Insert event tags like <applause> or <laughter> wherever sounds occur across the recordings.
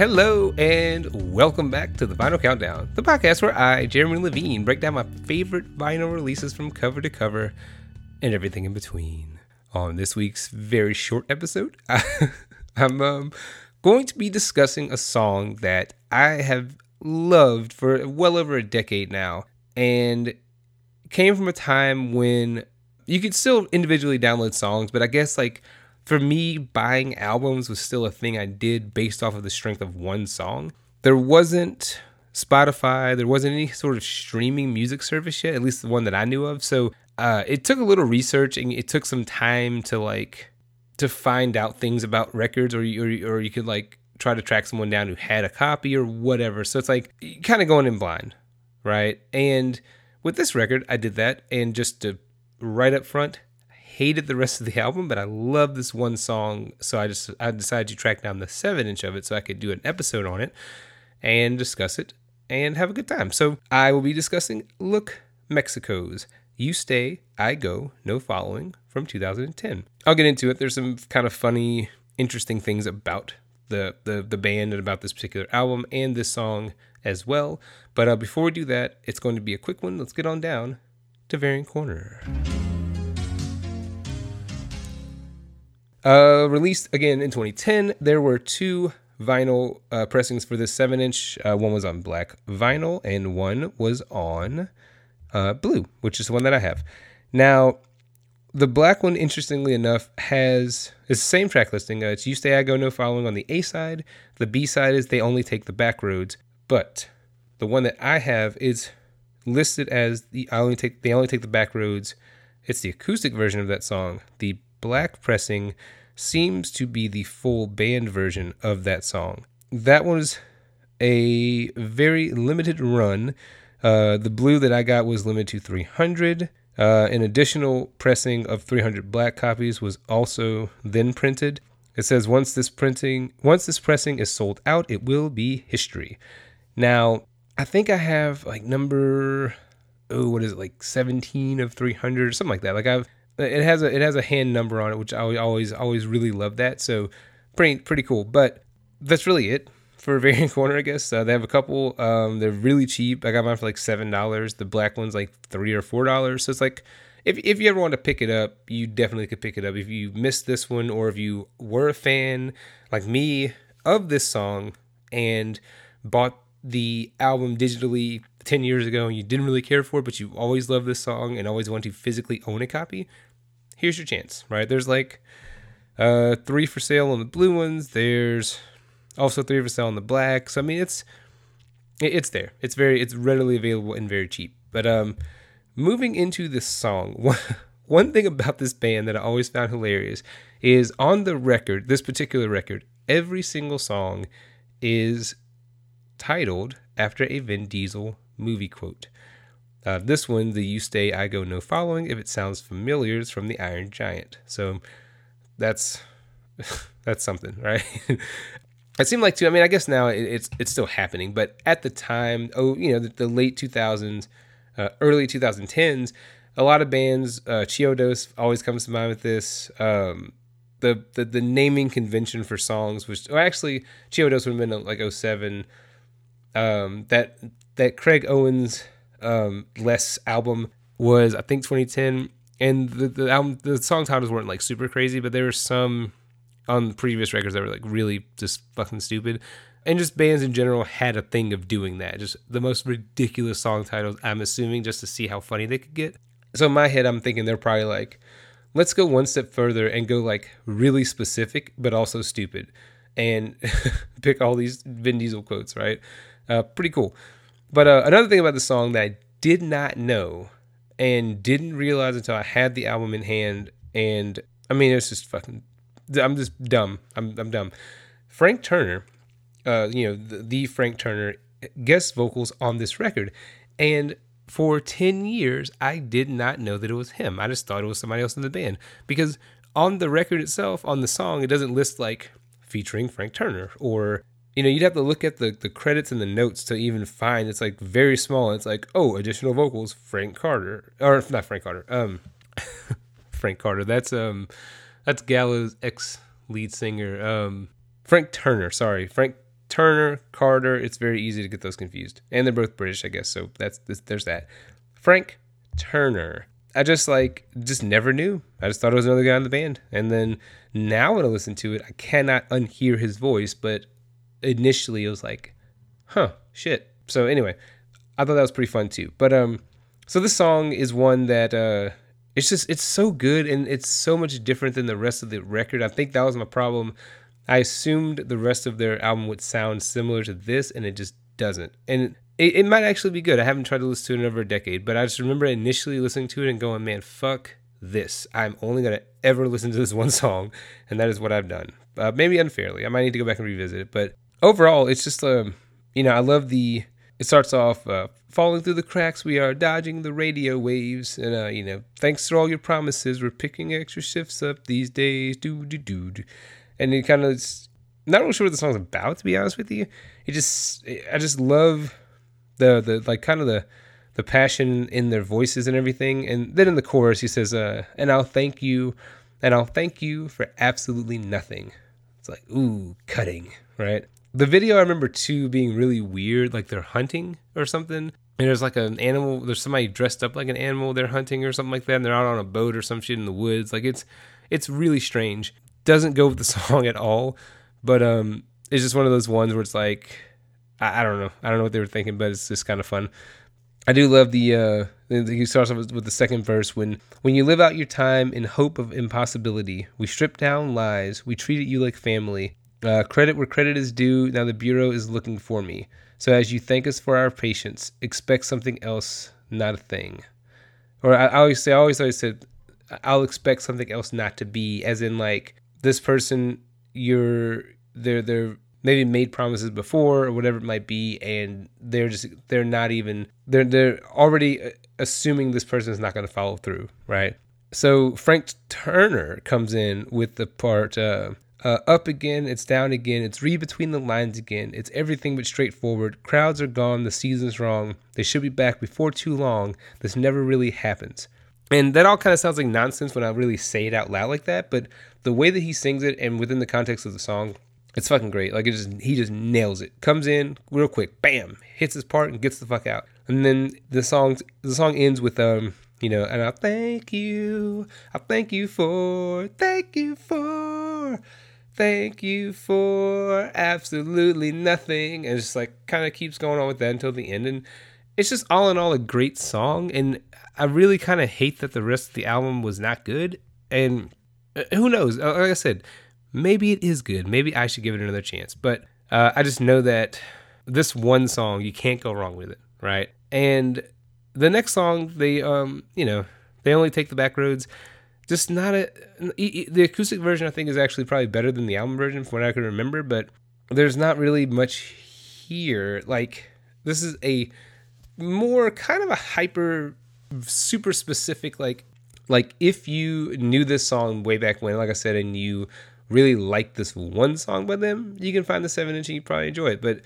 Hello and welcome back to the Vinyl Countdown, the podcast where I, Jeremy Levine, break down my favorite vinyl releases from cover to cover and everything in between. On this week's very short episode, <laughs> I'm um, going to be discussing a song that I have loved for well over a decade now and came from a time when you could still individually download songs, but I guess like for me, buying albums was still a thing I did based off of the strength of one song. There wasn't Spotify, there wasn't any sort of streaming music service yet, at least the one that I knew of. So uh, it took a little research and it took some time to like to find out things about records, or you, or, or you could like try to track someone down who had a copy or whatever. So it's like kind of going in blind, right? And with this record, I did that, and just to right up front, hated the rest of the album, but I love this one song. So I just I decided to track down the seven inch of it so I could do an episode on it and discuss it and have a good time. So I will be discussing Look Mexico's You Stay, I Go, No Following from 2010. I'll get into it. There's some kind of funny, interesting things about the the, the band and about this particular album and this song as well. But uh, before we do that, it's going to be a quick one. Let's get on down to Variant Corner. Uh, released again in 2010, there were two vinyl uh, pressings for this 7 inch. Uh, one was on black vinyl, and one was on uh, blue, which is the one that I have. Now, the black one, interestingly enough, has it's the same track listing. Uh, it's "You Stay, I Go, No Following" on the A side. The B side is "They Only Take the Back Roads." But the one that I have is listed as the "I Only Take They Only Take the Back Roads." It's the acoustic version of that song. The black pressing seems to be the full band version of that song. That was a very limited run. Uh, the blue that I got was limited to 300. Uh, an additional pressing of 300 black copies was also then printed. It says once this printing, once this pressing is sold out, it will be history. Now, I think I have like number, oh, what is it, like 17 of 300 or something like that. Like I've it has a it has a hand number on it, which I always always really love that. So pretty pretty cool. But that's really it for <laughs> Variant Corner, I guess. Uh, they have a couple. Um, they're really cheap. I got mine for like seven dollars. The black one's like three or four dollars. So it's like if if you ever want to pick it up, you definitely could pick it up. If you missed this one, or if you were a fan like me of this song and bought the album digitally 10 years ago and you didn't really care for it, but you always loved this song and always want to physically own a copy, here's your chance, right? There's like uh, three for sale on the blue ones. There's also three for sale on the black. So I mean, it's it's there. It's very it's readily available and very cheap. But um, moving into this song, one, <laughs> one thing about this band that I always found hilarious is on the record, this particular record, every single song is titled after a Vin Diesel movie quote. Uh, this one, the You Stay, I Go, No Following, if it sounds familiar, is from the Iron Giant. So that's <laughs> that's something, right? <laughs> it seemed like too. I mean, I guess now it, it's it's still happening, but at the time, oh, you know, the, the late 2000s, uh, early 2010s, a lot of bands, uh, Chiodos always comes to mind with this. Um, the, the the naming convention for songs which well, actually Chiodos would have been like 07. Um, that that Craig Owens um, Less album was I think 2010, and the the album the song titles weren't like super crazy, but there were some on previous records that were like really just fucking stupid. And just bands in general had a thing of doing that. Just the most ridiculous song titles, I'm assuming, just to see how funny they could get. So in my head, I'm thinking they're probably like, let's go one step further and go like really specific, but also stupid. And <laughs> pick all these Vin Diesel quotes, right? Uh, pretty cool. But uh, another thing about the song that I did not know and didn't realize until I had the album in hand, and I mean, it's just fucking. I'm just dumb. I'm I'm dumb. Frank Turner, uh, you know, the, the Frank Turner guest vocals on this record, and for 10 years, I did not know that it was him. I just thought it was somebody else in the band because on the record itself, on the song, it doesn't list like featuring Frank Turner or you know, you'd have to look at the, the credits and the notes to even find it's like very small. It's like, oh, additional vocals, Frank Carter. Or not Frank Carter. Um <laughs> Frank Carter. That's um that's Gallows ex lead singer. Um Frank Turner, sorry. Frank Turner, Carter. It's very easy to get those confused, and they're both British, I guess. So that's there's that. Frank Turner. I just like just never knew. I just thought it was another guy in the band, and then now when I listen to it, I cannot unhear his voice. But initially, it was like, huh, shit. So anyway, I thought that was pretty fun too. But um, so this song is one that uh, it's just it's so good and it's so much different than the rest of the record. I think that was my problem. I assumed the rest of their album would sound similar to this, and it just doesn't. And it, it might actually be good. I haven't tried to listen to it in over a decade, but I just remember initially listening to it and going, man, fuck this. I'm only going to ever listen to this <laughs> one song, and that is what I've done. Uh, maybe unfairly. I might need to go back and revisit it, but overall, it's just, um, you know, I love the. It starts off uh, falling through the cracks. We are dodging the radio waves, and uh, you know, thanks for all your promises. We're picking extra shifts up these days. Do do do, and it kind of not really sure what the song's about. To be honest with you, it just I just love the the like kind of the the passion in their voices and everything. And then in the chorus, he says, uh, "And I'll thank you, and I'll thank you for absolutely nothing." It's like, ooh, cutting, right? The video I remember too being really weird, like they're hunting or something. And there's like an animal, there's somebody dressed up like an animal they're hunting or something like that, and they're out on a boat or some shit in the woods. Like it's it's really strange. Doesn't go with the <laughs> song at all, but um it's just one of those ones where it's like I, I don't know. I don't know what they were thinking, but it's just kind of fun. I do love the uh he starts off with the second verse when when you live out your time in hope of impossibility we strip down lies we treated you like family uh, credit where credit is due. Now the bureau is looking for me. So as you thank us for our patience expect something else not a thing. Or I, I always say I always always said I'll expect something else not to be. As in like this person you're they're they're maybe made promises before or whatever it might be and they're just they're not even they're they're already uh, assuming this person is not going to follow through right? So frank turner comes in with the part uh, uh, up again it's down again it's read between the lines again it's everything but straightforward crowds are gone the season's wrong they should be back before too long this never really happens and that all kind of sounds like nonsense when i really say it out loud like that but the way that he sings it and within the context of the song it's fucking great. Like it just he just nails it. Comes in real quick, bam, hits his part and gets the fuck out. And then the song the song ends with um you know, and I thank you, I thank you for, thank you for, thank you for absolutely nothing, and just like kind of keeps going on with that until the end, and it's just all in all a great song, and I really kind of hate that the rest of the album was not good, and uh, who knows? Uh, like I said, maybe it is good. Maybe I should give it another chance. But uh, I just know that this one song, you can't go wrong with it, right? And the next song, they, um, you know, they only take the back roads. Just not a. The acoustic version, I think, is actually probably better than the album version from what I can remember, but there's not really much here. Like, this is a more kind of a hyper, super specific, like, like if you knew this song way back when, like I said, and you really like this one song by them, you can find the seven inch and you probably enjoy it. But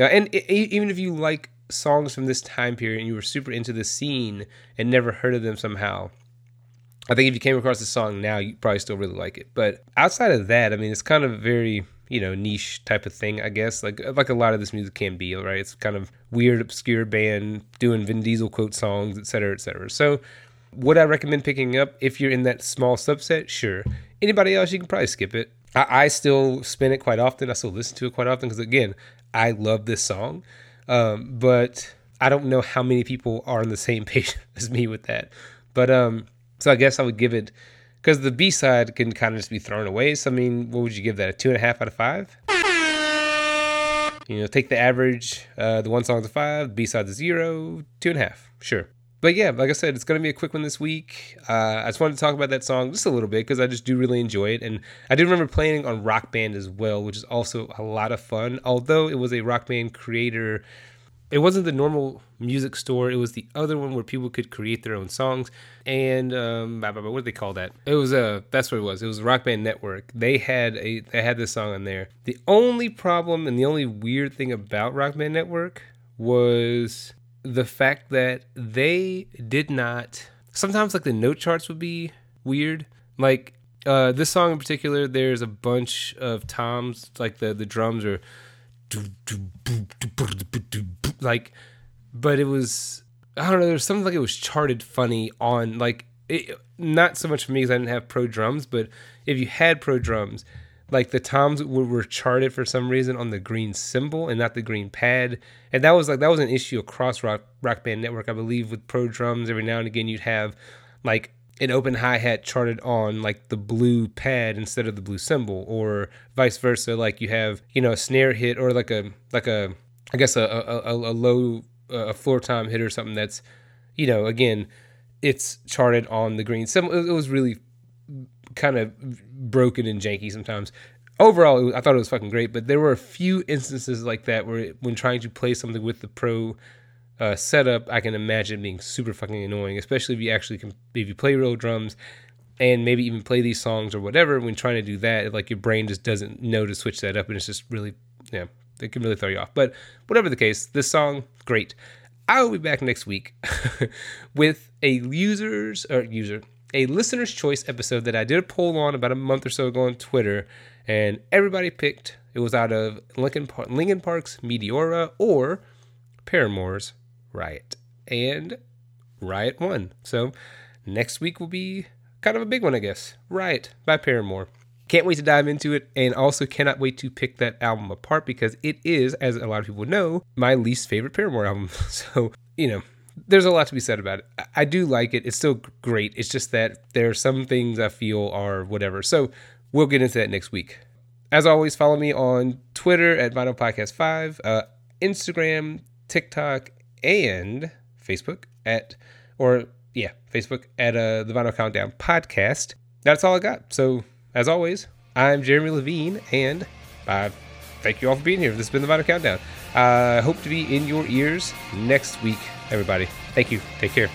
uh, and it, even if you like songs from this time period and you were super into the scene and never heard of them somehow, I think if you came across the song now, you probably still really like it. But outside of that, I mean, it's kind of very you know niche type of thing, I guess. Like like a lot of this music can be, right? It's kind of weird, obscure band doing Vin Diesel quote songs, et cetera, et cetera. So would I recommend picking up if you're in that small subset? Sure. Anybody else, you can probably skip it. I, I still spin it quite often. I still listen to it quite often because, again, I love this song. Um, but I don't know how many people are on the same <laughs> page as me with that. But um, so I guess I would give it because the B side can kind of just be thrown away. So I mean, what would you give that? A two and a half out of five? You know, take the average. Uh, the one song's a five, B side's a zero, two and a half. Sure but yeah, like I said, it's going to be a quick one this week. Uh, I just wanted to talk about that song just a little bit because I just do really enjoy it. And I do remember playing on Rock Band as well, which is also a lot of fun. Although it was a Rock Band creator, it wasn't the normal music store. It was the other one where people could create their own songs. And um, what do they call that? It was a that's what it was. It was Rock Band Network. They had a they had this song on there. The only problem and the only weird thing about Rock Band Network was the fact that they did not sometimes like the note charts would be weird like uh, this song in particular there's a bunch of toms like the the drums are like, but it was I don't know. There's something like it was charted funny on like it, not so much for me because I didn't have pro drums, but if you had pro drums, like the toms were, were charted for some reason on the green cymbal and not the green pad, and that was like that was an issue across Rock Rock Band Network, I believe, with pro drums. Every now and again, you'd have like an open hi hat charted on like the blue pad instead of the blue cymbal, or vice versa. Like you have you know a snare hit or like a like a I guess a a, a, low a floor time hit or something that's you know again it's charted on the green cymbal. It was really kind of broken and janky sometimes. Overall, was, I thought it was fucking great, but there were a few instances like that where when trying to play something with the pro uh, setup, I can imagine being super fucking annoying, especially if you actually can, if you play real drums and maybe even play these songs or whatever. When trying to do that, like your brain just doesn't know to switch that up, and it's just really, yeah, it can really throw you off. But whatever the case, this song, great. I will be back next week <laughs> with a users or user a listener's choice episode that I did a poll on about a month or so ago on Twitter, and everybody picked. It was out of Lincoln Linkin Park's Meteora or Paramore's Riot, and Riot won. So next week will be kind of a big one, I guess. Riot by Paramore. Can't wait to dive into it, and also cannot wait to pick that album apart because it is, as a lot of people know, my least favorite Paramore album. <laughs> So, you know, there's a lot to be said about it. I do like it. It's still great. It's just that there are some things I feel are whatever. So we'll get into that next week. As always, follow me on Twitter at Vinyl Podcast 5, uh, Instagram, TikTok, and Facebook at, or yeah, Facebook at uh, the Vinyl Countdown Podcast. That's all I got. So as always, I'm Jeremy Levine, and uh, thank you all for being here. This has been the Vinyl Countdown. I uh, hope to be in your ears next week, everybody. Thank you. Take care.